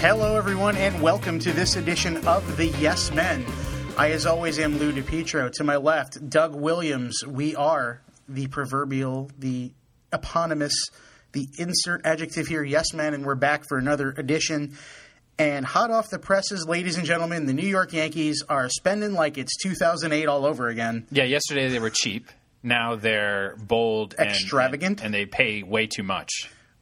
Hello, everyone, and welcome to this edition of the Yes Men. I, as always, am Lou DiPietro. To my left, Doug Williams. We are the proverbial, the eponymous, the insert adjective here, Yes Men, and we're back for another edition. And hot off the presses, ladies and gentlemen, the New York Yankees are spending like it's 2008 all over again. Yeah, yesterday they were cheap. Now they're bold, and- Extravagant? and, and they pay way too much.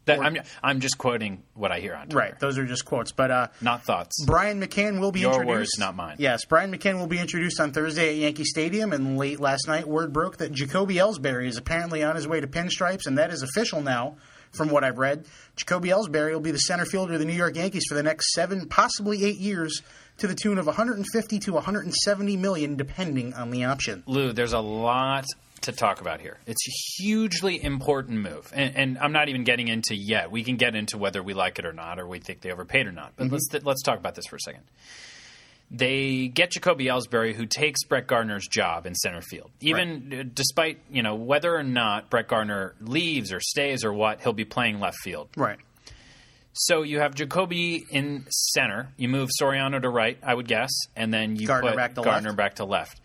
That, Or- I'm I'm just quoting what I hear on Twitter. Right, those are just quotes. But uh, Not thoughts. Brian McCann will be Your introduced. words, not mine. Yes, Brian McCann will be introduced on Thursday at Yankee Stadium. And late last night, word broke that Jacoby Ellsbury is apparently on his way to pinstripes, and that is official now, from what I've read. Jacoby Ellsbury will be the center fielder of the New York Yankees for the next seven, possibly eight years, to the tune of 150 to 170 million, depending on the option. Lou, there's a lot to talk about here. It's a hugely important move, and, and I'm not even getting into yet. We can get into whether we like it or not, or we think they overpaid or not. But mm-hmm. let's let's talk about this for a second. They get Jacoby Ellsbury, who takes Brett Gardner's job in center field. Even uh, despite you know whether or not Brett Gardner leaves or stays or what, he'll be playing left field. Right. So you have Jacoby in center. You move Soriano to right, I would guess, and then you Gardner put back to Gardner left. back to left.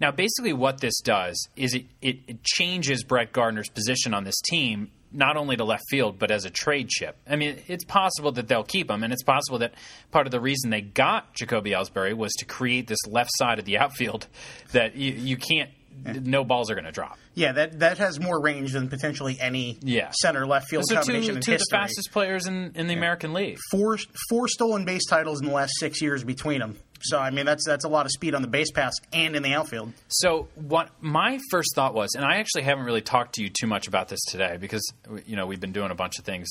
Now, basically, what this does is it, it, it changes Brett Gardner's position on this team, not only to left field, but as a trade chip. I mean, it's possible that they'll keep him, and it's possible that part of the reason they got Jacoby Ellsbury was to create this left side of the outfield that you, you can't, no balls are going to drop. Yeah, that that has more range than potentially any Yeah. center left field So two, combination in two of the fastest players in, in the American League. four four stolen base titles in the last six years between them. So I mean that's that's a lot of speed on the base pass and in the outfield. So what my first thought was, and I actually haven't really talked to you too much about this today because you know we've been doing a bunch of things,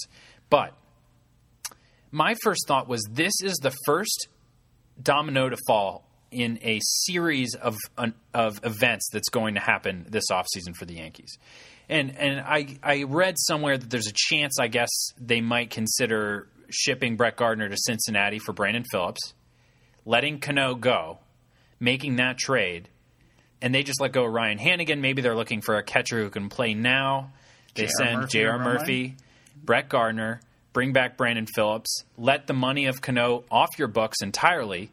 but my first thought was this is the first domino to fall in a series of of events that's going to happen this offseason for the Yankees. And and I I read somewhere that there's a chance I guess they might consider shipping Brett Gardner to Cincinnati for Brandon Phillips, letting Cano go, making that trade, and they just let go of Ryan Hanigan. Maybe they're looking for a catcher who can play now. They J.R. send J.R. Murphy, Brett Gardner, bring back Brandon Phillips, let the money of Cano off your books entirely.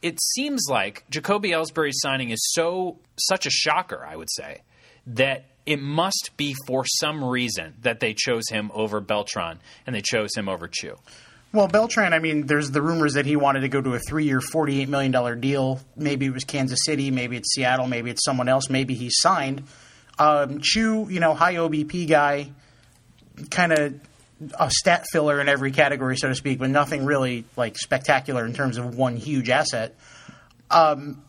It seems like Jacoby Ellsbury's signing is so such a shocker, I would say, that it must be for some reason that they chose him over Beltran and they chose him over Choo. Well, Beltran, I mean, there's the rumors that he wanted to go to a three-year, forty-eight million dollar deal. Maybe it was Kansas City, maybe it's Seattle, maybe it's someone else. Maybe he's signed. Um, Choo, you know, high OBP guy, kind of a stat filler in every category, so to speak, but nothing really like spectacular in terms of one huge asset. Um,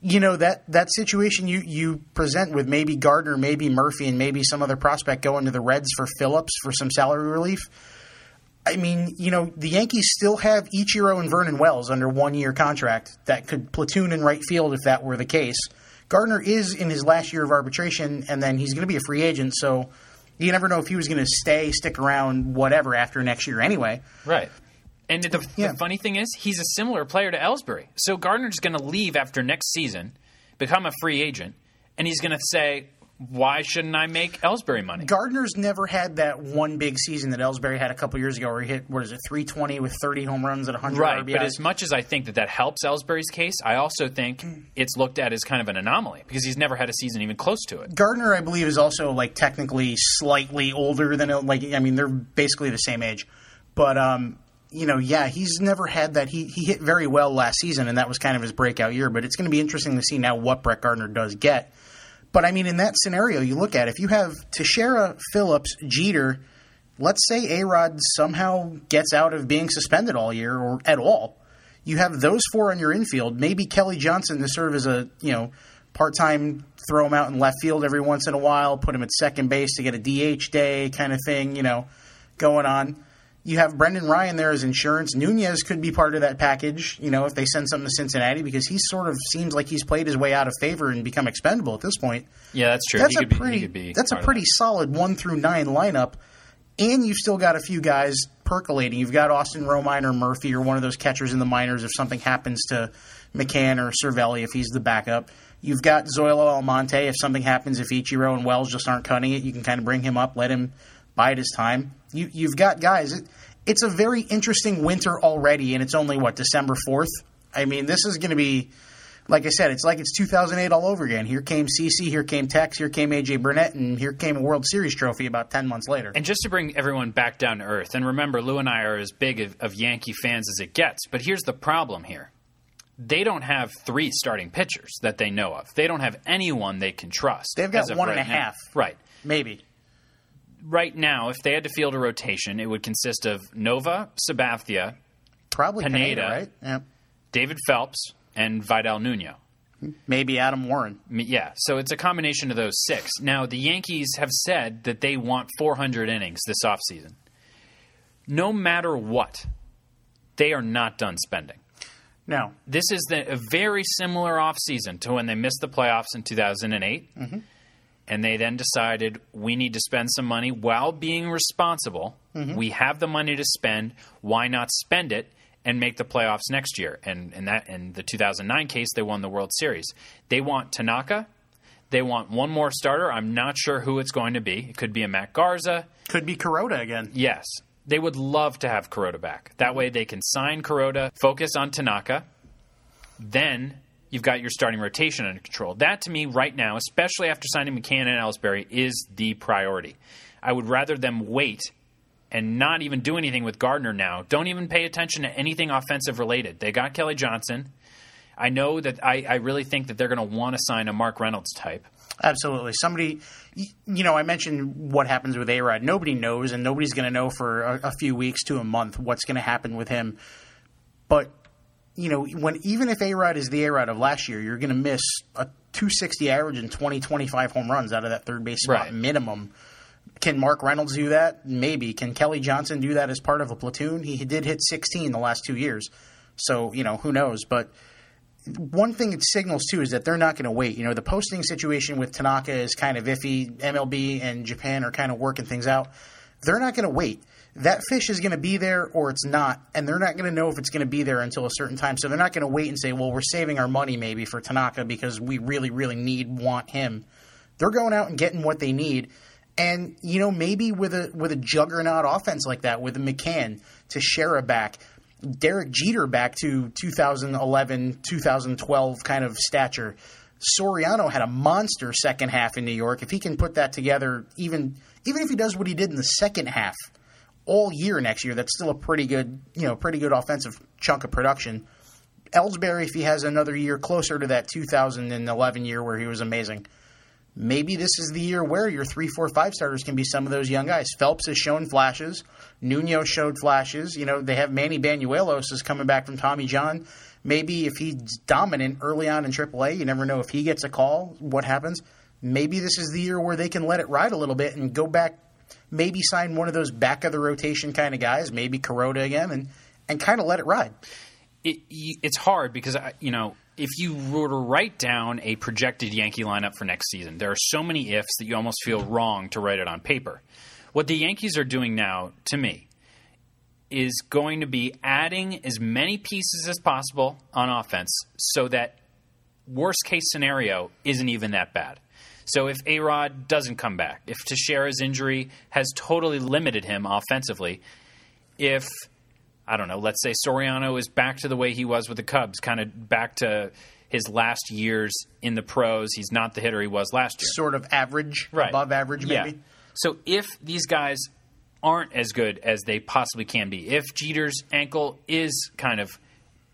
you know that that situation you you present with maybe Gardner, maybe Murphy, and maybe some other prospect going to the Reds for Phillips for some salary relief. I mean, you know, the Yankees still have Ichiro and Vernon Wells under one year contract that could platoon in right field if that were the case. Gardner is in his last year of arbitration, and then he's going to be a free agent, so you never know if he was going to stay, stick around, whatever after next year anyway. Right. And the, Yeah. the funny thing is, he's a similar player to Ellsbury. So Gardner's going to leave after next season, become a free agent, and he's going to say, "Why shouldn't I make Ellsbury money?" Gardner's never had that one big season that Ellsbury had a couple years ago where he hit, what is it, 320 with 30 home runs at 100 Right, RBIs. but as much as I think that that helps Ellsbury's case, I also think it's looked at as kind of an anomaly because he's never had a season even close to it. Gardner, I believe, is also like technically slightly older than like I mean they're basically the same age, but um, you know, yeah, he's never had that. He he hit very well last season, and that was kind of his breakout year. But it's going to be interesting to see now what Brett Gardner does get. But I mean, in that scenario, you look at if you have Teixeira, Phillips, Jeter. Let's say A Rod somehow gets out of being suspended all year or at all. You have those four on your infield. Maybe Kelly Johnson to serve as a you know part time throw him out in left field every once in a while, put him at second base to get a DH day kind of thing. You know, going on. You have Brendan Ryan there as insurance. Nunez could be part of that package, you know, if they send something to Cincinnati because he sort of seems like he's played his way out of favor and become expendable at this point. Yeah, that's true. That's he a pretty be, he could be that's a pretty that. solid one through nine lineup. and you've still got a few guys percolating. You've got Austin Romine or Murphy or one of those catchers in the minors if something happens to McCann or Cervelli if he's the backup. You've got Zoilo Almonte if something happens if Ichiro and Wells just aren't cutting it. You can kind of bring him up, let him bide his time. You, you've got guys. It, it's a very interesting winter already, and it's only what December fourth. I mean, this is going to be like I said, it's like it's 2008 all over again. Here came CC, here came Tex, here came AJ Burnett, and here came a World Series trophy about 10 months later. And just to bring everyone back down to earth, and remember, Lou and I are as big of, of Yankee fans as it gets, but here's the problem here. They don't have three starting pitchers that they know of. They don't have anyone they can trust. They've got of and a now. Right. Maybe. Right now, if they had to field a rotation, it would consist of Nova, Sabathia, Probably Pineda, Pineda. right? Yeah. David Phelps, and Vidal Nuno. Maybe Adam Warren. Yeah, so it's a combination of those six. Now, the Yankees have said that they want 400 innings this offseason. No matter what, they are not done spending. No. This is the, a very similar offseason to when they missed the playoffs in 2008. Mm-hmm. And they then decided we need to spend some money while being responsible. Mm-hmm. We have the money to spend. Why not spend it and make the playoffs next year? And in that in the 2009 case, they won the World Series. They want Tanaka. They want one more starter. I'm not sure who it's going to be. It could be a Matt Garza. Could be Kuroda again. Yes. They would love to have Kuroda back. That way they can sign Kuroda, focus on Tanaka. Then you've got your starting rotation under control. That to me right now, especially after signing McCann and Ellsbury, is the priority. I would rather them wait and not even do anything with Gardner now. Don't even pay attention to anything offensive related. They got Kelly Johnson. I know that I, I really think that they're going to want to sign a Mark Reynolds type. Absolutely. Somebody, you know, I mentioned what happens with A Rod. Nobody knows, and nobody's going to know for a, a few weeks to a month what's going to happen with him. But, you know, when even if A Rod is the A Rod of last year, you're going to miss a 260 average and 20, 25 home runs out of that third base spot Right. minimum. Can Mark Reynolds do that? Maybe. Can Kelly Johnson do that as part of a platoon? He did hit 16 the last two years. So, you know, who knows? But one thing it signals too is that they're not going to wait. You know, the posting situation with Tanaka is kind of iffy. MLB and Japan are kind of working things out. They're not going to wait. That fish is going to be there or it's not, and they're not going to know if it's going to be there until a certain time. So they're not going to wait and say, "Well, we're saving our money maybe for Tanaka because we really, really need want him." They're going out and getting what they need. And you know, maybe with a with a juggernaut offense like that, with a McCann Teixeira back, Derek Jeter back to 2011, 2012 kind of stature. Soriano had a monster second half in New York. If he can put that together, even even if he does what he did in the second half all year next year, that's still a pretty good, you know, pretty good offensive chunk of production. Ellsbury, if he has another year closer to that 2011 year where he was amazing, maybe this is the year where your three, four, five starters can be some of those young guys. Phelps has shown flashes. Nuno showed flashes. You know, they have Manny Banuelos is coming back from Tommy John. Maybe if he's dominant early on in AAA, you never know if he gets a call, what happens. Maybe this is the year where they can let it ride a little bit and go back, maybe sign one of those back of the rotation kind of guys, maybe Kuroda again, and, and kind of let it ride. it, it's hard because you know if you were to write down a projected Yankee lineup for next season, there are so many ifs that you almost feel wrong to write it on paper. What the Yankees are doing now, to me, is going to be adding as many pieces as possible on offense, so that worst case scenario isn't even that bad. So if A Rod doesn't come back, if Teixeira's injury has totally limited him offensively, if I don't know, let's say Soriano is back to the way he was with the Cubs, kind of back to his last years in the pros. He's not the hitter he was last year. Sort of average, Right. above average, maybe. Yeah. So if these guys aren't as good as they possibly can be, if Jeter's ankle is kind of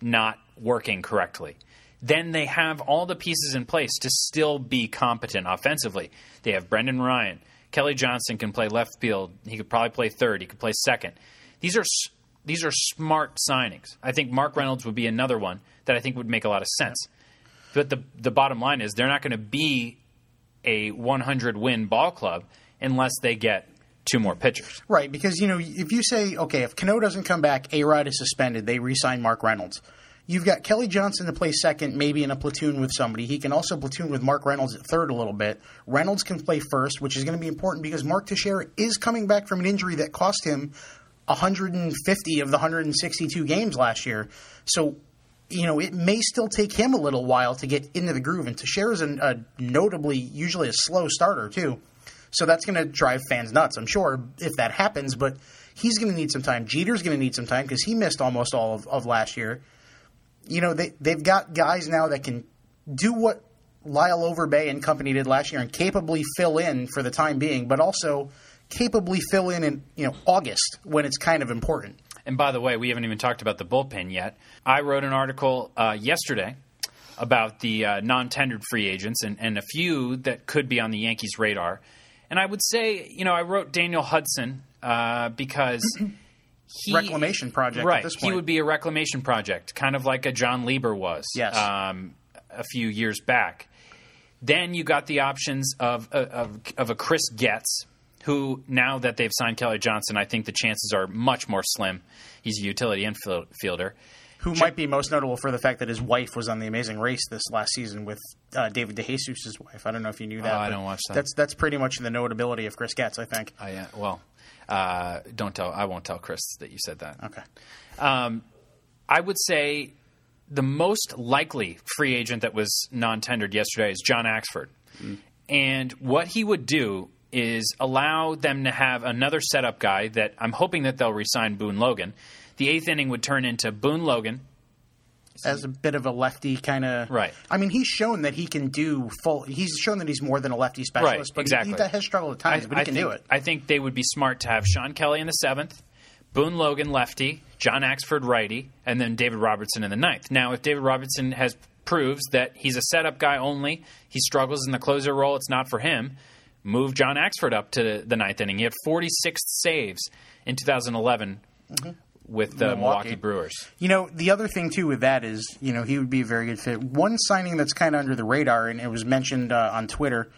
not working correctly, then they have all the pieces in place to still be competent offensively. They have Brendan Ryan. Kelly Johnson can play left field. He could probably play third. He could play second. These are these are smart signings. I think Mark Reynolds would be another one that I think would make a lot of sense. But the the bottom line is they're not going to be a 100 win ball club unless they get two more pitchers. Right, because you know if you say okay, if Cano doesn't come back, A Rod is suspended. They re-sign Mark Reynolds. You've got Kelly Johnson to play second, maybe in a platoon with somebody. He can also platoon with Mark Reynolds at third a little bit. Reynolds can play first, which is going to be important because Mark Teixeira is coming back from an injury that cost him 150 of the 162 games last year. So, you know, it may still take him a little while to get into the groove. And Teixeira's a, a notably, usually a slow starter, too. So that's going to drive fans nuts, I'm sure, if that happens. But he's going to need some time. Jeter's going to need some time because he missed almost all of, of last year you know, they they've got guys now that can do what Lyle Overbay and company did last year and capably fill in for the time being, but also capably fill in in you know August when it's kind of important. And by the way, we haven't even talked about the bullpen yet. I wrote an article uh, yesterday about the uh, non-tendered free agents and, and a few that could be on the Yankees' radar. And I would say, you know, I wrote Daniel Hudson uh, because he, reclamation project. Right, he would be a reclamation project, kind of like a John Lieber was. Yes. Um, a few years back. Then you got the options of of, of a Chris Getz, who now that they've signed Kelly Johnson, I think the chances are much more slim. He's a utility infielder. Who might be most notable for the fact that his wife was on the Amazing Race this last season with uh, David DeJesus' wife. I don't know if you knew that. Oh, I don't watch that. That's that's pretty much the notability of Chris Getz, I think. Oh, yeah. Well, uh, don't tell. I won't tell Chris that you said that. Okay. Um, I would say the most likely free agent that was non-tendered yesterday is John Axford, mm. and what he would do is allow them to have another setup guy that I'm hoping that they'll resign Boone Logan. The eighth inning would turn into Boone Logan, as a bit of a lefty kind of right. I mean, he's shown that he can do full. He's shown that he's more than a lefty specialist, right, but exactly. he, he has struggled at times, I, but he I can think, do it. I think they would be smart to have Shawn Kelley in the seventh, Boone Logan lefty, John Axford righty, and then David Robertson in the ninth. Now, if David Robertson has proves that he's a setup guy only, he struggles in the closer role, it's not for him. Move John Axford up to the ninth inning. He had 46 saves in 2011. Mm-hmm with the Milwaukee. Milwaukee. Brewers. You know, the other thing too with that is, you know, he would be a very good fit. One signing that's kind of under the radar, and it was mentioned uh, on Twitter,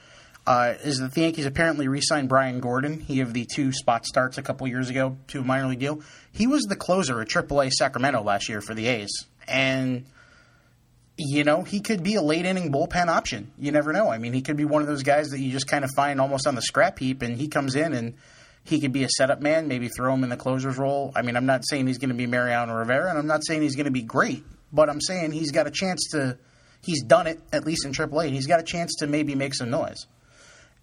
uh, is that the Yankees apparently re-signed Brian Gordon. He of the two spot starts a couple years ago to a minor league deal. He was the closer at AAA Sacramento last year for the A's, and you know he could be a late inning bullpen option. You never know. I mean, he could be one of those guys that you just kind of find almost on the scrap heap, and he comes in and he could be a setup man, maybe throw him in the closer's role. I mean, I'm not saying he's going to be Mariano Rivera, and I'm not saying he's going to be great, but I'm saying he's got a chance to. He's done it at least in AAA. He's got a chance to maybe make some noise.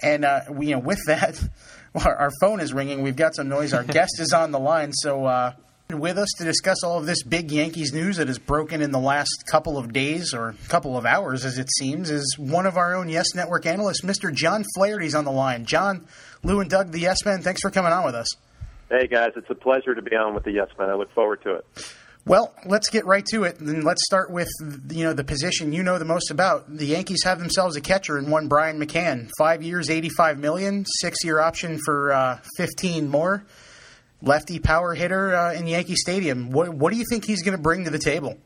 And uh, we, you know, with that, our, our, phone is ringing. We've got some noise. Our guest is on the line, so uh, with us to discuss all of this big Yankees news that has broken in the last couple of days or couple of hours, as it seems, is one of our own Yes Network analysts, Mr. John Flaherty's on the line. John, Lou, and Doug, the Yes Men, thanks for coming on with us. Hey guys, it's a pleasure to be on with the Yes Men. I look forward to it. Well, let's get right to it, and let's start with you know the position you know the most about. The Yankees have themselves a catcher in one Brian McCann, five years, eighty-five million, six-year option for uh, fifteen more lefty power hitter uh, in Yankee Stadium. What, what do you think he's going to bring to the table?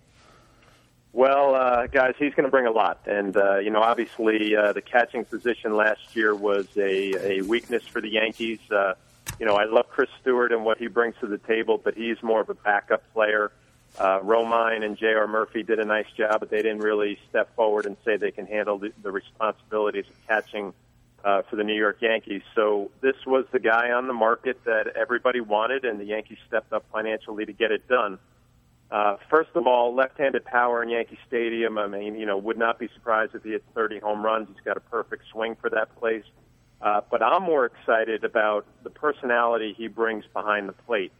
Well, uh, guys, he's going to bring a lot, and uh, you know, obviously, uh, the catching position last year was a, a weakness for the Yankees. Uh, you know, I love Chris Stewart and what he brings to the table, but he's more of a backup player. Uh, Romine and J.R. Murphy did a nice job, but they didn't really step forward and say they can handle the, the responsibilities of catching uh, for the New York Yankees. So this was the guy on the market that everybody wanted, and the Yankees stepped up financially to get it done. Uh, first of all, left-handed power in Yankee Stadium. I mean, you know, would not be surprised if he hits 30 home runs. He's got a perfect swing for that place. Uh, but I'm more excited about the personality he brings behind the plate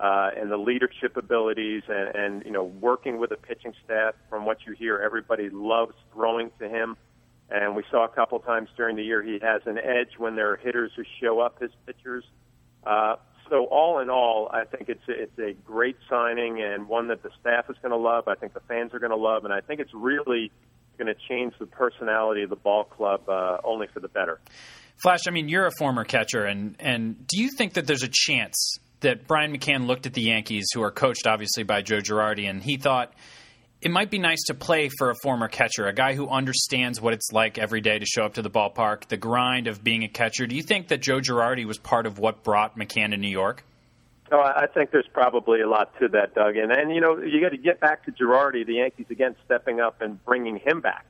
uh, and the leadership abilities and, and, you know, working with a pitching staff. From what you hear, everybody loves throwing to him. And we saw a couple times during the year he has an edge when there are hitters who show up as pitchers. Uh, so all in all, I think it's a, it's a great signing and one that the staff is going to love. I think the fans are going to love, and I think it's really going to change the personality of the ball club uh, only for the better. Flash, I mean, you're a former catcher, and and do you think that there's a chance that Brian McCann looked at the Yankees, who are coached obviously by Joe Girardi, and he thought it might be nice to play for a former catcher, a guy who understands what it's like every day to show up to the ballpark, the grind of being a catcher. Do you think that Joe Girardi was part of what brought McCann to New York? No, I think there's probably a lot to that, Doug. And, and you know, you got to get back to Girardi. The Yankees again stepping up and bringing him back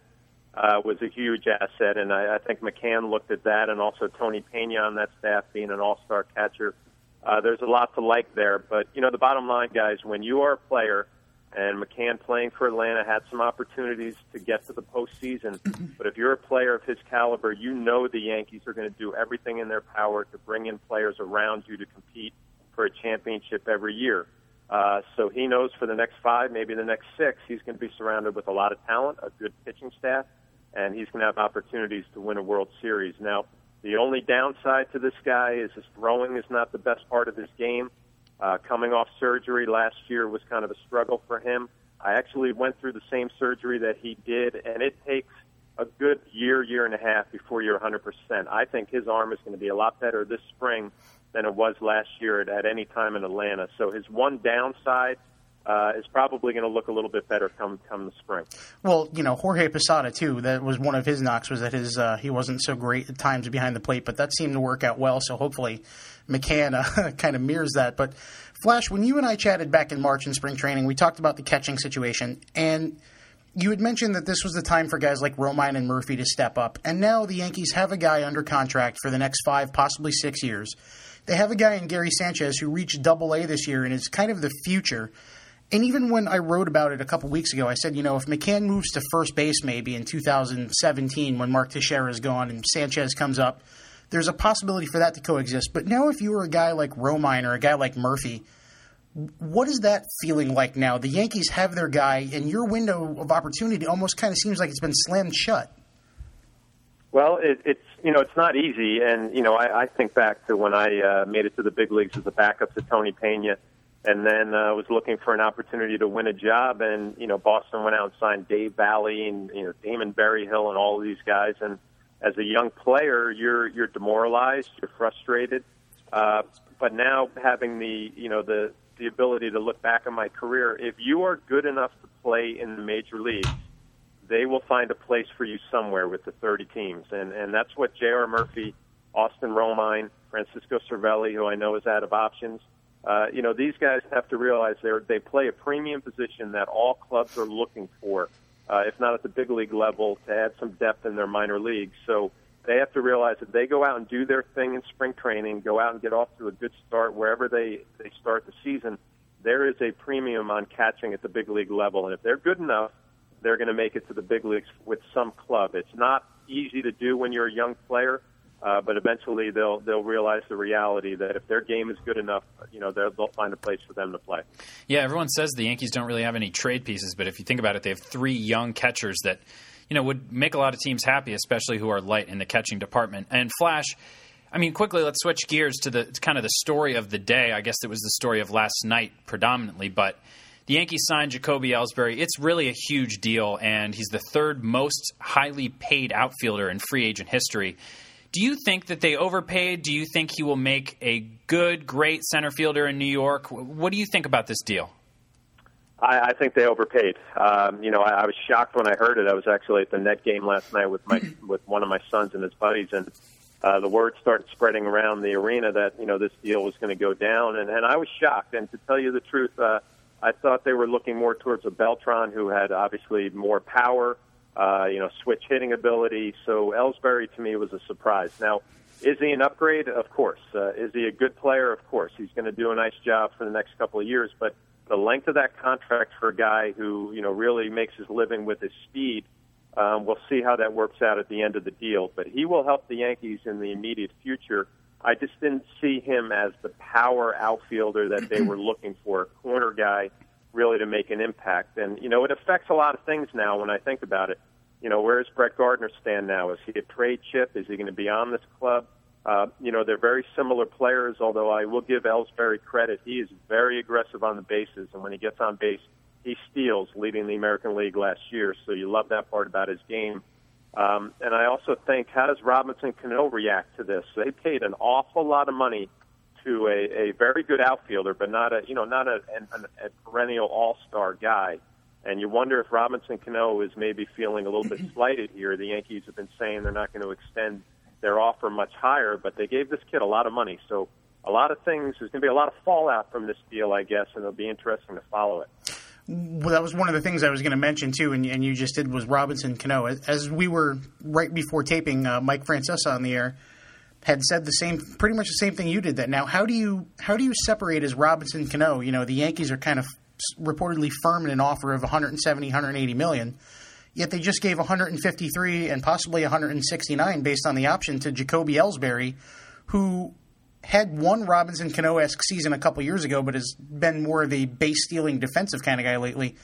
uh, was a huge asset. And I, I think McCann looked at that, and also Tony Pena on that staff being an all-star catcher. Uh, there's a lot to like there. But you know, the bottom line, guys, when you are a player and McCann playing for Atlanta had some opportunities to get to the postseason. but if you're a player of his caliber, you know the Yankees are going to do everything in their power to bring in players around you to compete for a championship every year. Uh, so he knows for the next five, maybe the next six, he's going to be surrounded with a lot of talent, a good pitching staff, and he's going to have opportunities to win a World Series. Now, the only downside to this guy is his throwing is not the best part of his game. Uh, coming off surgery last year was kind of a struggle for him. I actually went through the same surgery that he did, and it takes a good year, year and a half before you're 100%. I think his arm is going to be a lot better this spring than it was last year at, at any time in Atlanta. So his one downside uh, is probably going to look a little bit better come come the spring. Well, you know, Jorge Posada too. That was one of his knocks was that his uh, he wasn't so great at times behind the plate, but that seemed to work out well. So hopefully, McCann uh, kind of mirrors that. But Flash, when you and I chatted back in March in spring training, we talked about the catching situation and. You had mentioned that this was the time for guys like Romine and Murphy to step up, and now the Yankees have a guy under contract for the next five, possibly six years. They have a guy in Gary Sanchez who reached Double A this year and is kind of the future. And even when I wrote about it a couple weeks ago, I said, you know, if McCann moves to first base maybe in 2017 when Mark Teixeira is gone and Sanchez comes up, there's a possibility for that to coexist. But now, if you were a guy like Romine or a guy like Murphy, what is that feeling like now? The Yankees have their guy, and your window of opportunity almost kind of seems like it's been slammed shut. Well, it, it's you know it's not easy, and you know I, I think back to when I uh, made it to the big leagues as a backup to Tony Pena and then uh, was looking for an opportunity to win a job. And you know, Boston went out and signed Dave Valle and you know Damon Berryhill and all of these guys. And as a young player, you're you're demoralized, you're frustrated. Uh, but now having the you know the the ability to look back on my career, if you are good enough to play in the major leagues, they will find a place for you somewhere with the 30 teams, and and that's what J.R. Murphy, Austin Romine, Francisco Cervelli, who I know is out of options uh, you know, these guys have to realize they they play a premium position that all clubs are looking for, uh, if not at the big league level, to add some depth in their minor leagues. So they have to realize that they go out and do their thing in spring training, go out and get off to a good start wherever they they start the season. There is a premium on catching at the big league level, and if they're good enough, they're going to make it to the big leagues with some club. It's not easy to do when you're a young player uh, but eventually they'll they'll realize the reality that if their game is good enough, you know they'll, they'll find a place for them to play. Yeah, everyone says the Yankees don't really have any trade pieces, but if you think about it, they have three young catchers that you know would make a lot of teams happy, especially who are light in the catching department. And Flash, I mean, quickly let's switch gears to the kind of the story of the day. I guess it was the story of last night predominantly, but. The Yankees signed Jacoby Ellsbury. It's really a huge deal, and he's the third most highly paid outfielder in free agent history. Do you think that they overpaid? Do you think he will make a good, great center fielder in New York? What do you think about this deal? I, I think they overpaid. Um, you know, I, I was shocked when I heard it. I was actually at the net game last night with my with one of my sons and his buddies, and uh, the word started spreading around the arena that you know this deal was going to go down, and, and I was shocked. And to tell you the truth, uh, I thought they were looking more towards a Beltran who had obviously more power uh, you know, switch hitting ability. So Ellsbury to me was a surprise. Now, is he an upgrade? Of course. Uh, is he a good player? Of course. He's going to do a nice job for the next couple of years. But the length of that contract for a guy who you know really makes his living with his speed, um, we'll see how that works out at the end of the deal. But he will help the Yankees in the immediate future. I just didn't see him as the power outfielder that they were looking for, a corner guy really to make an impact. And, you know, it affects a lot of things now when I think about it. You know, where does Brett Gardner stand now? Is he a trade chip? Is he going to be on this club? Uh, you know, they're very similar players, although I will give Ellsbury credit. He is very aggressive on the bases, and when he gets on base, he steals, leading the American League last year. So you love that part about his game. Um, and I also think, how does Robinson Cano react to this? They paid an awful lot of money to a, a very good outfielder, but not a you know not a, a, a perennial All Star guy. And you wonder if Robinson Cano is maybe feeling a little bit slighted here. The Yankees have been saying they're not going to extend their offer much higher, but they gave this kid a lot of money. So a lot of things. There's going to be a lot of fallout from this deal, I guess, and it'll be interesting to follow it. Well, that was one of the things I was going to mention too, and, and you just did was Robinson Cano. As, as we were right before taping, uh, Mike Francesa on the air had said the same, pretty much the same thing you did. That now, how do you how do you separate as Robinson Cano? You know, the Yankees are kind of reportedly firm in an offer of 170, 180 million. Yet they just gave 153 and possibly 169 based on the option to Jacoby Ellsbury, who had one Robinson Cano esque season a couple years ago, but has been more of a base stealing defensive kind of guy lately.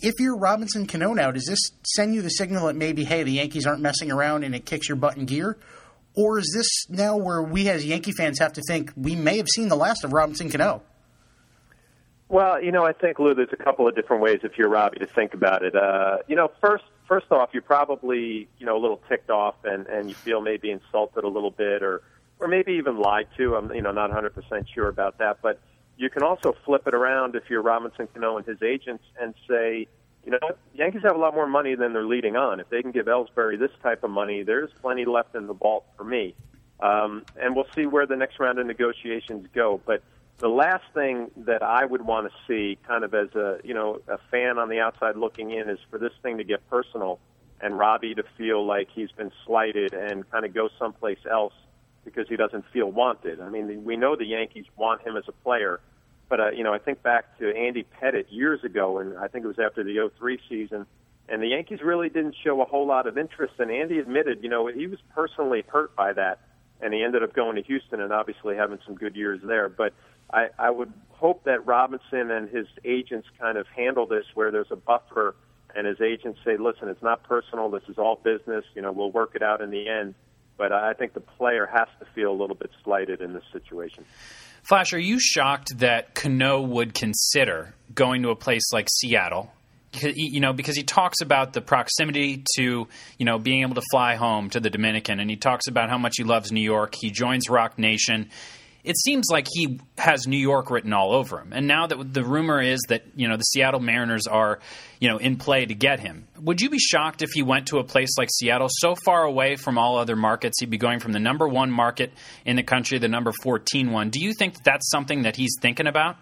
If you're Robinson Cano now, does this send you the signal that maybe, hey, the Yankees aren't messing around and it kicks your butt in gear? Or is this now where we as Yankee fans have to think we may have seen the last of Robinson Cano? Well, you know, I think Lou, there's a couple of different ways if you're Robbie to think about it. Uh, you know, first, first off, you're probably you know a little ticked off and and you feel maybe insulted a little bit or or maybe even lied to. I'm you know not 100% sure about that, but you can also flip it around if you're Robinson Cano and his agents and say, you know, Yankees have a lot more money than they're leading on. If they can give Ellsbury this type of money, there's plenty left in the vault for me. Um, and we'll see where the next round of negotiations go. But the last thing that I would want to see, kind of as a you know a fan on the outside looking in, is for this thing to get personal and Robbie to feel like he's been slighted and kind of go someplace else because he doesn't feel wanted. I mean, we know the Yankees want him as a player, but uh, you know I think back to Andy Pettitte years ago, and I think it was after the '03 season. And the Yankees really didn't show a whole lot of interest. And Andy admitted, you know, he was personally hurt by that. And he ended up going to Houston and obviously having some good years there. But I, I would hope that Robinson and his agents kind of handle this where there's a buffer and his agents say, listen, it's not personal. This is all business. You know, we'll work it out in the end. But I think the player has to feel a little bit slighted in this situation. Flash, are you shocked that Cano would consider going to a place like Seattle? You know, because he talks about the proximity to, you know, being able to fly home to the Dominican, and he talks about how much he loves New York. He joins Roc Nation it seems like he has New York written all over him. And now that the rumor is that you know the Seattle Mariners are you know in play to get him, would you be shocked if he went to a place like Seattle, so far away from all other markets? He'd be going from the number one market in the country the number 14 one. Do you think that that's something that he's thinking about?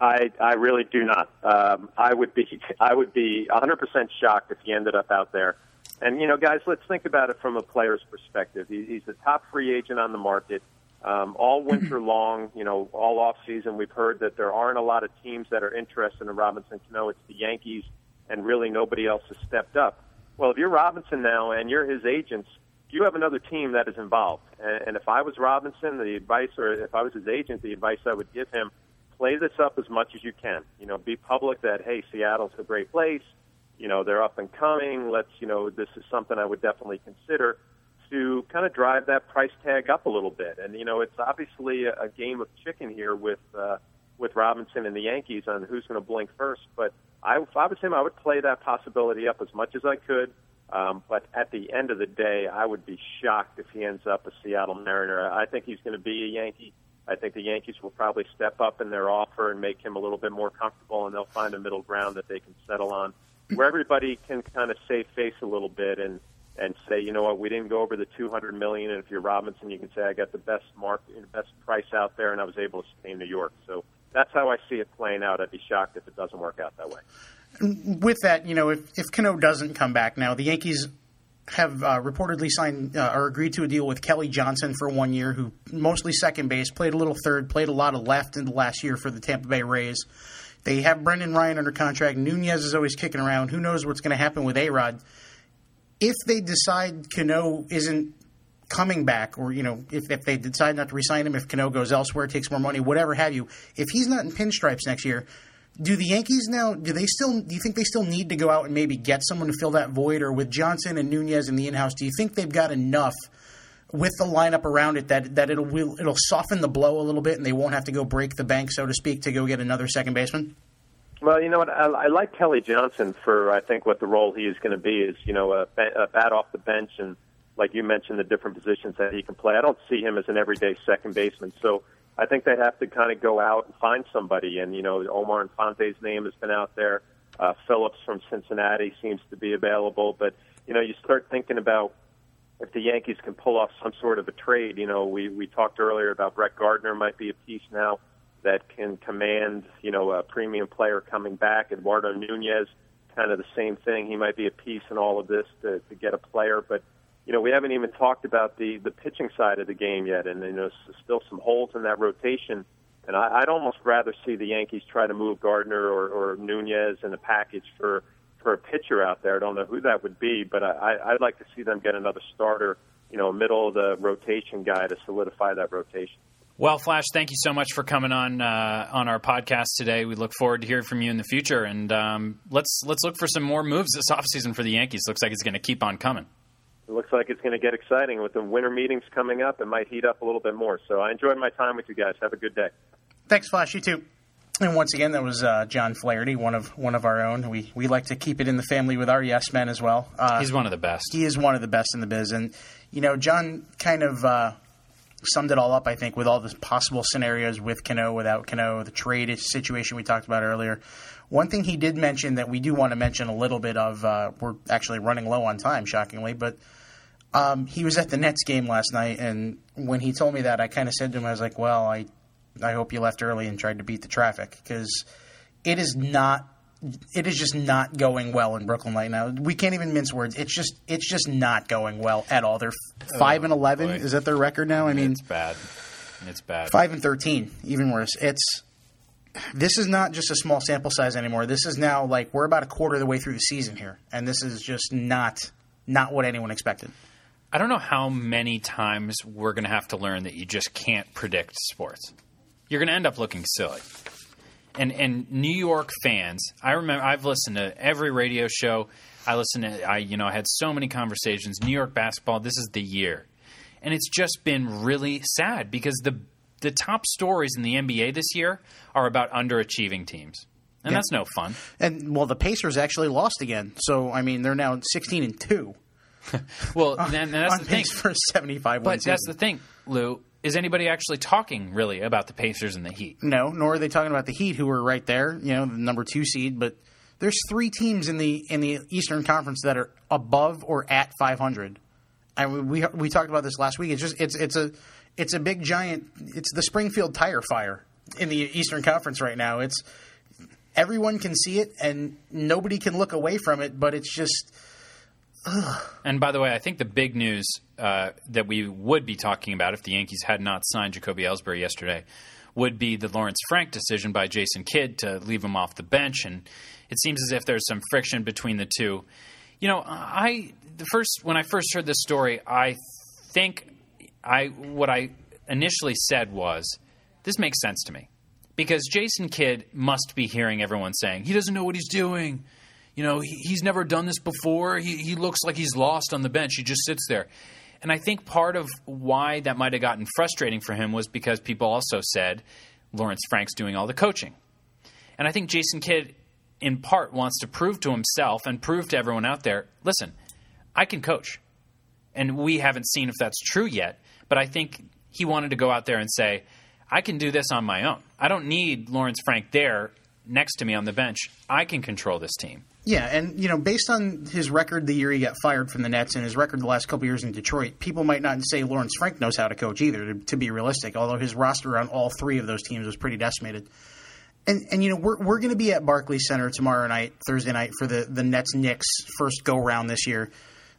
I I really do not. Um, I would be I would be 100% shocked if he ended up out there. And you know, guys, let's think about it from a player's perspective. He, he's the top free agent on the market. Um, all winter long, you know, all off season, we've heard that there aren't a lot of teams that are interested in Robinson Cano. It's the Yankees, and really nobody else has stepped up. Well, if you're Robinson now and you're his agents, you have another team that is involved. And, and if I was Robinson, the advice, or if I was his agent, the advice I would give him, play this up as much as you can. You know, be public that hey, Seattle's a great place. You know, they're up and coming. Let's, you know, this is something I would definitely consider to kind of drive that price tag up a little bit. And you know, it's obviously a, game of chicken here with uh, with Robinson and the Yankees on who's going to blink first. But I, if I was him, I would play that possibility up as much as I could. Um, but at the end of the day, I would be shocked if he ends up a Seattle Mariner. I think he's going to be a Yankee. I think the Yankees will probably step up in their offer and make him a little bit more comfortable, and they'll find a middle ground that they can settle on, where everybody can kind of save face a little bit and and say, you know what, we didn't go over the 200 million. And if you're Robinson, you can say I got the best mark, best price out there, and I was able to stay in New York. So that's how I see it playing out. I'd be shocked if it doesn't work out that way. With that, you know, if if Cano doesn't come back now, the Yankees have uh, reportedly signed uh, or agreed to a deal with Kelly Johnson for one year, who mostly second base, played a little third, played a lot of left in the last year for the Tampa Bay Rays. They have Brendan Ryan under contract. Nunez is always kicking around. Who knows what's going to happen with A Rod? If they decide Cano isn't coming back, or you know, if, if they decide not to resign him, if Cano goes elsewhere, takes more money, whatever have you, if he's not in pinstripes next year, do the Yankees now? Do they still? Do you think they still need to go out and maybe get someone to fill that void, or with Johnson and Nunez in the in-house? Do you think they've got enough? With the lineup around it, that that it'll it'll soften the blow a little bit, and they won't have to go break the bank, so to speak, to go get another second baseman. Well, you know what? I, I like Kelly Johnson for I think what the role he is going to be is you know a, a bat off the bench and like you mentioned the different positions that he can play. I don't see him as an everyday second baseman, so I think they have to kind of go out and find somebody. And you know, Omar Infante's name has been out there. Uh, Phillips from Cincinnati seems to be available, but you know, you start thinking about if the Yankees can pull off some sort of a trade. You know, we we talked earlier about Brett Gardner might be a piece now that can command you know a premium player coming back. Eduardo Nunez, kind of the same thing. He might be a piece in all of this to, to get a player, but you know we haven't even talked about the the pitching side of the game yet, and you know still some holes in that rotation. And I, I'd almost rather see the Yankees try to move Gardner or, or Nunez in a package for for a pitcher out there. I don't know who that would be, but I, I'd like to see them get another starter, you know, middle of the rotation guy to solidify that rotation. Well, Flash, thank you so much for coming on uh, on our podcast today. We look forward to hearing from you in the future, and um, let's let's look for some more moves this offseason for the Yankees. Looks like it's going to keep on coming. It looks like it's going to get exciting with the winter meetings coming up. It might heat up a little bit more. So I enjoyed my time with you guys. Have a good day. Thanks, Flash. You too. And once again, that was uh, John Flaherty, one of one of our own. We we like to keep it in the family with our yes men as well. Uh, He's one of the best. He is one of the best in the biz, and you know, John kind of uh, summed it all up. I think with all the possible scenarios with Cano, without Cano, the trade situation we talked about earlier. One thing he did mention that we do want to mention a little bit of. Uh, we're actually running low on time, shockingly, but. Um, he was at the Nets game last night, and when he told me that, I kind of said to him, "I was like, well, I I hope you left early and tried to beat the traffic because it is not. It is just not going well in Brooklyn right now. We can't even mince words. It's just it's just not going well at all. They're oh, five oh, and eleven. Boy. Is that their record now? I mean, it's bad. It's bad. Five and thirteen, even worse. It's this is not just a small sample size anymore. This is now like we're about a quarter of the way through the season here, and this is just not not what anyone expected. I don't know how many times we're going to have to learn that you just can't predict sports you're going to end up looking silly. And and New York fans, I remember I've listened to every radio show. I listened to I you know I had so many conversations. New York basketball, this is the year, and it's just been really sad because the the top stories in the NBA this year are about underachieving teams. And yeah. that's no fun. And well, the Pacers actually lost again. So I mean, they're now sixteen and two. well, and that's the thing. for seventy-five. But that's the thing, Lou is anybody actually talking really about the Pacers and the Heat? No, nor are they talking about the Heat, who are right there, you know, the number two seed. But there's three teams in the in the Eastern Conference that are above or at 500. And we we talked about this last week. It's just it's it's a it's a big giant. It's the Springfield tire fire in the Eastern Conference right now. It's everyone can see it and nobody can look away from it. But it's just and by the way, I think the big news uh, that we would be talking about if the Yankees had not signed Jacoby Ellsbury yesterday would be the Lawrence Frank decision by Jason Kidd to leave him off the bench, and it seems as if there's some friction between the two. You know, I the first when I first heard this story, I think I what I initially said was this makes sense to me. Because Jason Kidd must be hearing everyone saying he doesn't know what he's doing you know, he, he's never done this before. He, he looks like he's lost on the bench. He just sits there. And I think part of why that might have gotten frustrating for him was because people also said Lawrence Frank's doing all the coaching. And I think Jason Kidd, in part, wants to prove to himself and prove to everyone out there listen, I can coach. And we haven't seen if that's true yet, but I think he wanted to go out there and say, I can do this on my own. I don't need Lawrence Frank there next to me on the bench. I can control this team. Yeah, and you know, based on his record the year he got fired from the Nets and his record the last couple years in Detroit, people might not say Lawrence Frank knows how to coach either. To, to be realistic, although his roster on all three of those teams was pretty decimated. And and you know, we're we're going to be at Barclays Center tomorrow night, Thursday night, for the the Nets Knicks first go round this year.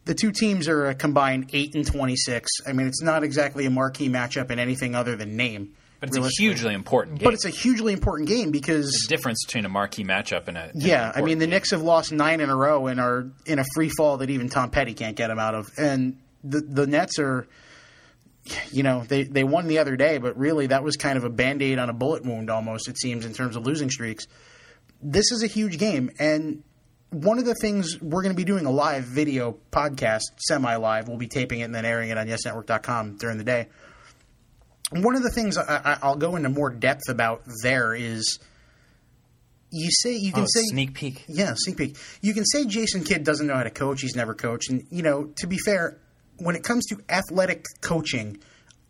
The two teams are a combined eight and twenty six. I mean, it's not exactly a marquee matchup in anything other than name. But it's a hugely important game. But it's a hugely important game because the difference between a marquee matchup and a yeah. I mean, the Knicks have lost nine in a row and are in a free fall that even Tom Petty can't get them out of. And the the Nets are, you know, they they won the other day, but really that was kind of a band aid on a bullet wound almost. It seems in terms of losing streaks. This is a huge game, and one of the things we're going to be doing a live video podcast, semi live. We'll be taping it and then airing it on YesNetwork.com during the day one of the things I, will go into more depth about there is you say you can oh, say sneak peek. Yeah, sneak peek. You can say Jason Kidd doesn't know how to coach. He's never coached, and you know to be fair, when it comes to athletic coaching,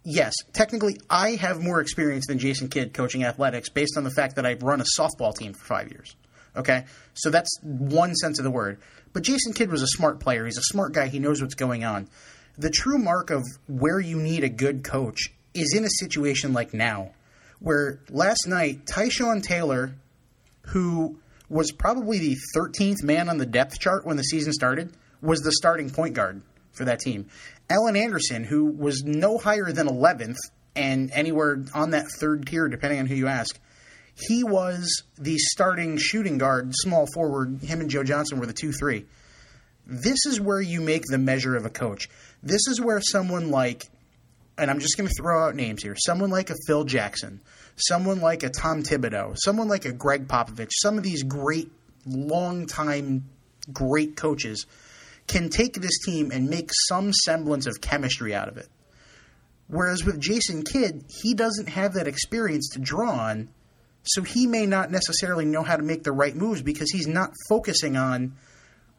yes, technically I have more experience than Jason Kidd coaching athletics based on the fact that I've run a softball team for five years. Okay, so that's one sense of the word. But Jason Kidd was a smart player. He's a smart guy. He knows what's going on the true mark of where you need a good coach is in a situation like now, where last night Tyshawn Taylor, who was probably the 13th man on the depth chart when the season started, was the starting point guard for that team. Alan Anderson, who was no higher than 11th and anywhere on that third tier, depending on who you ask, he was the starting shooting guard, small forward. Him and Joe Johnson were the 2 3. This is where you make the measure of a coach. This is where someone like, and I'm just going to throw out names here, someone like a Phil Jackson, someone like a Tom Thibodeau, someone like a Gregg Popovich, some of these great, long-time, great coaches can take this team and make some semblance of chemistry out of it. Whereas with Jason Kidd, he doesn't have that experience to draw on, so he may not necessarily know how to make the right moves because he's not focusing on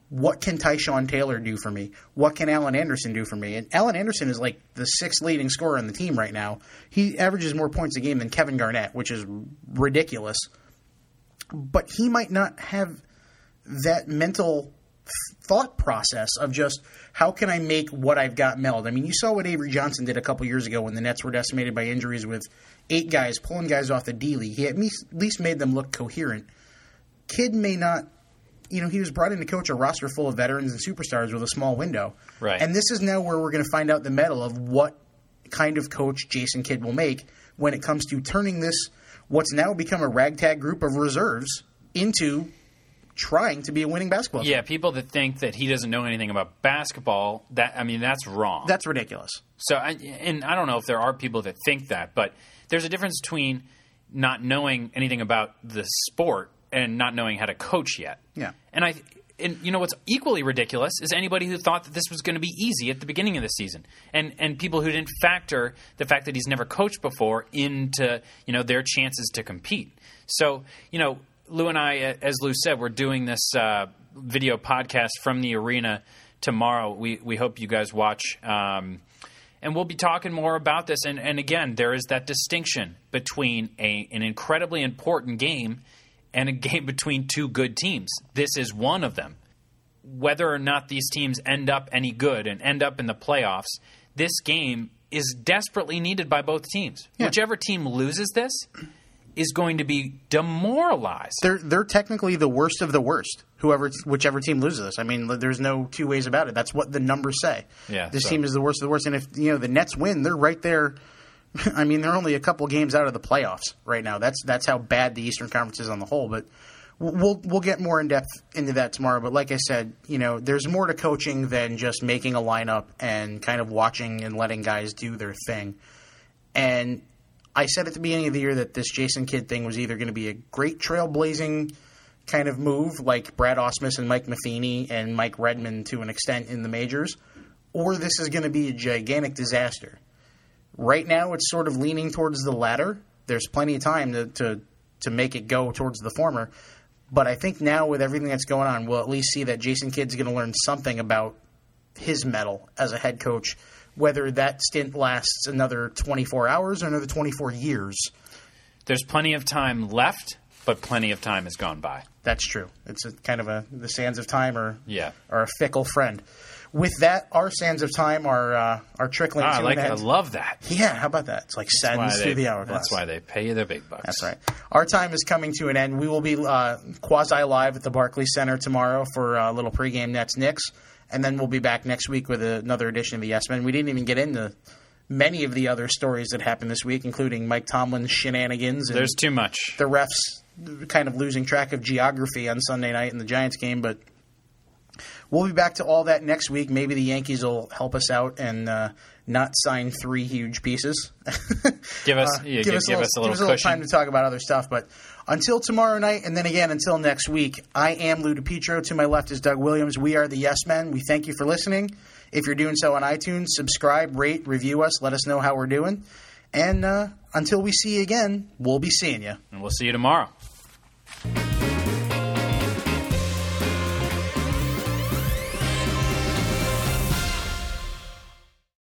what can Tyshawn Taylor do for me? What can Alan Anderson do for me? And Alan Anderson is like the sixth leading scorer on the team right now. He averages more points a game than Kevin Garnett, which is ridiculous. But he might not have that mental thought process of just how can I make what I've got meld. I mean, you saw what Avery Johnson did a couple years ago when the Nets were decimated by injuries with eight guys pulling guys off the D League. He at least made them look coherent. Kidd may not you know, he was brought in to coach a roster full of veterans and superstars with a small window. Right. And this is now where we're going to find out the mettle of what kind of coach Jason Kidd will make when it comes to turning this, what's now become a ragtag group of reserves, into trying to be a winning basketball team. Yeah, people that think that he doesn't know anything about basketball, that I mean, that's wrong. That's ridiculous. So, I, and I don't know if there are people that think that, but there's a difference between not knowing anything about the sport and not knowing how to coach yet. Yeah. And I and you know what's equally ridiculous is anybody who thought that this was going to be easy at the beginning of the season, and and people who didn't factor the fact that he's never coached before into you know their chances to compete. So you know, Lou and I, as Lou said, we're doing this uh, video podcast from the arena tomorrow. We we hope you guys watch. Um, and we'll be talking more about this. And, and again, there is that distinction between a, an incredibly important game and a game between two good teams. This is one of them. Whether or not these teams end up any good and end up in the playoffs, this game is desperately needed by both teams. Yeah. Whichever team loses this is going to be demoralized. They're they're technically the worst of the worst. Whoever, whichever team loses this, I mean, there's no two ways about it. That's what the numbers say. Yeah, this so- team is the worst of the worst. And if you know the Nets win, they're right there. I mean, they're only a couple games out of the playoffs right now. That's that's how bad the Eastern Conference is on the whole. But we'll we'll get more in depth into that tomorrow. But like I said, you know, there's more to coaching than just making a lineup and kind of watching and letting guys do their thing. And I said at the beginning of the year that this Jason Kidd thing was either going to be a great trailblazing kind of move, like Brad Ausmus and Mike Matheny and Mike Redmond to an extent in the majors, or this is going to be a gigantic disaster. Right now, it's sort of leaning towards the latter. There's plenty of time to, to, to make it go towards the former. But I think now, with everything that's going on, we'll at least see that Jason Kidd's going to learn something about his mettle as a head coach, whether that stint lasts another 24 hours or another 24 years. There's plenty of time left, but plenty of time has gone by. That's true. It's a kind of a the sands of time are Yeah. are a fickle friend. With that, our sands of time are uh, are trickling. Ah, I like I love that. Yeah, how about that? It's like sands through the hourglass. That's why they pay you their big bucks. That's right. Our time is coming to an end. We will be uh, quasi live at the Barclays Center tomorrow for a little pregame Nets Knicks, and then we'll be back next week with another edition of the Yes Men. We didn't even get into many of the other stories that happened this week, including Mike Tomlin's shenanigans. And There's too much. the refs kind of losing track of geography on Sunday night in the Giants game, but we'll be back to all that next week. Maybe the Yankees will help us out and uh, not sign three huge pieces. Give us, Uh, yeah, give, give us a little give us a little time to talk about other stuff. But until tomorrow night, and then again until next week, I am Lou DiPietro. To my left is Doug Williams. We are the Yes Men. We thank you for listening. If you're doing so on iTunes, subscribe, rate, review us. Let us know how we're doing. And uh, until we see you again, we'll be seeing you. and we'll see you tomorrow.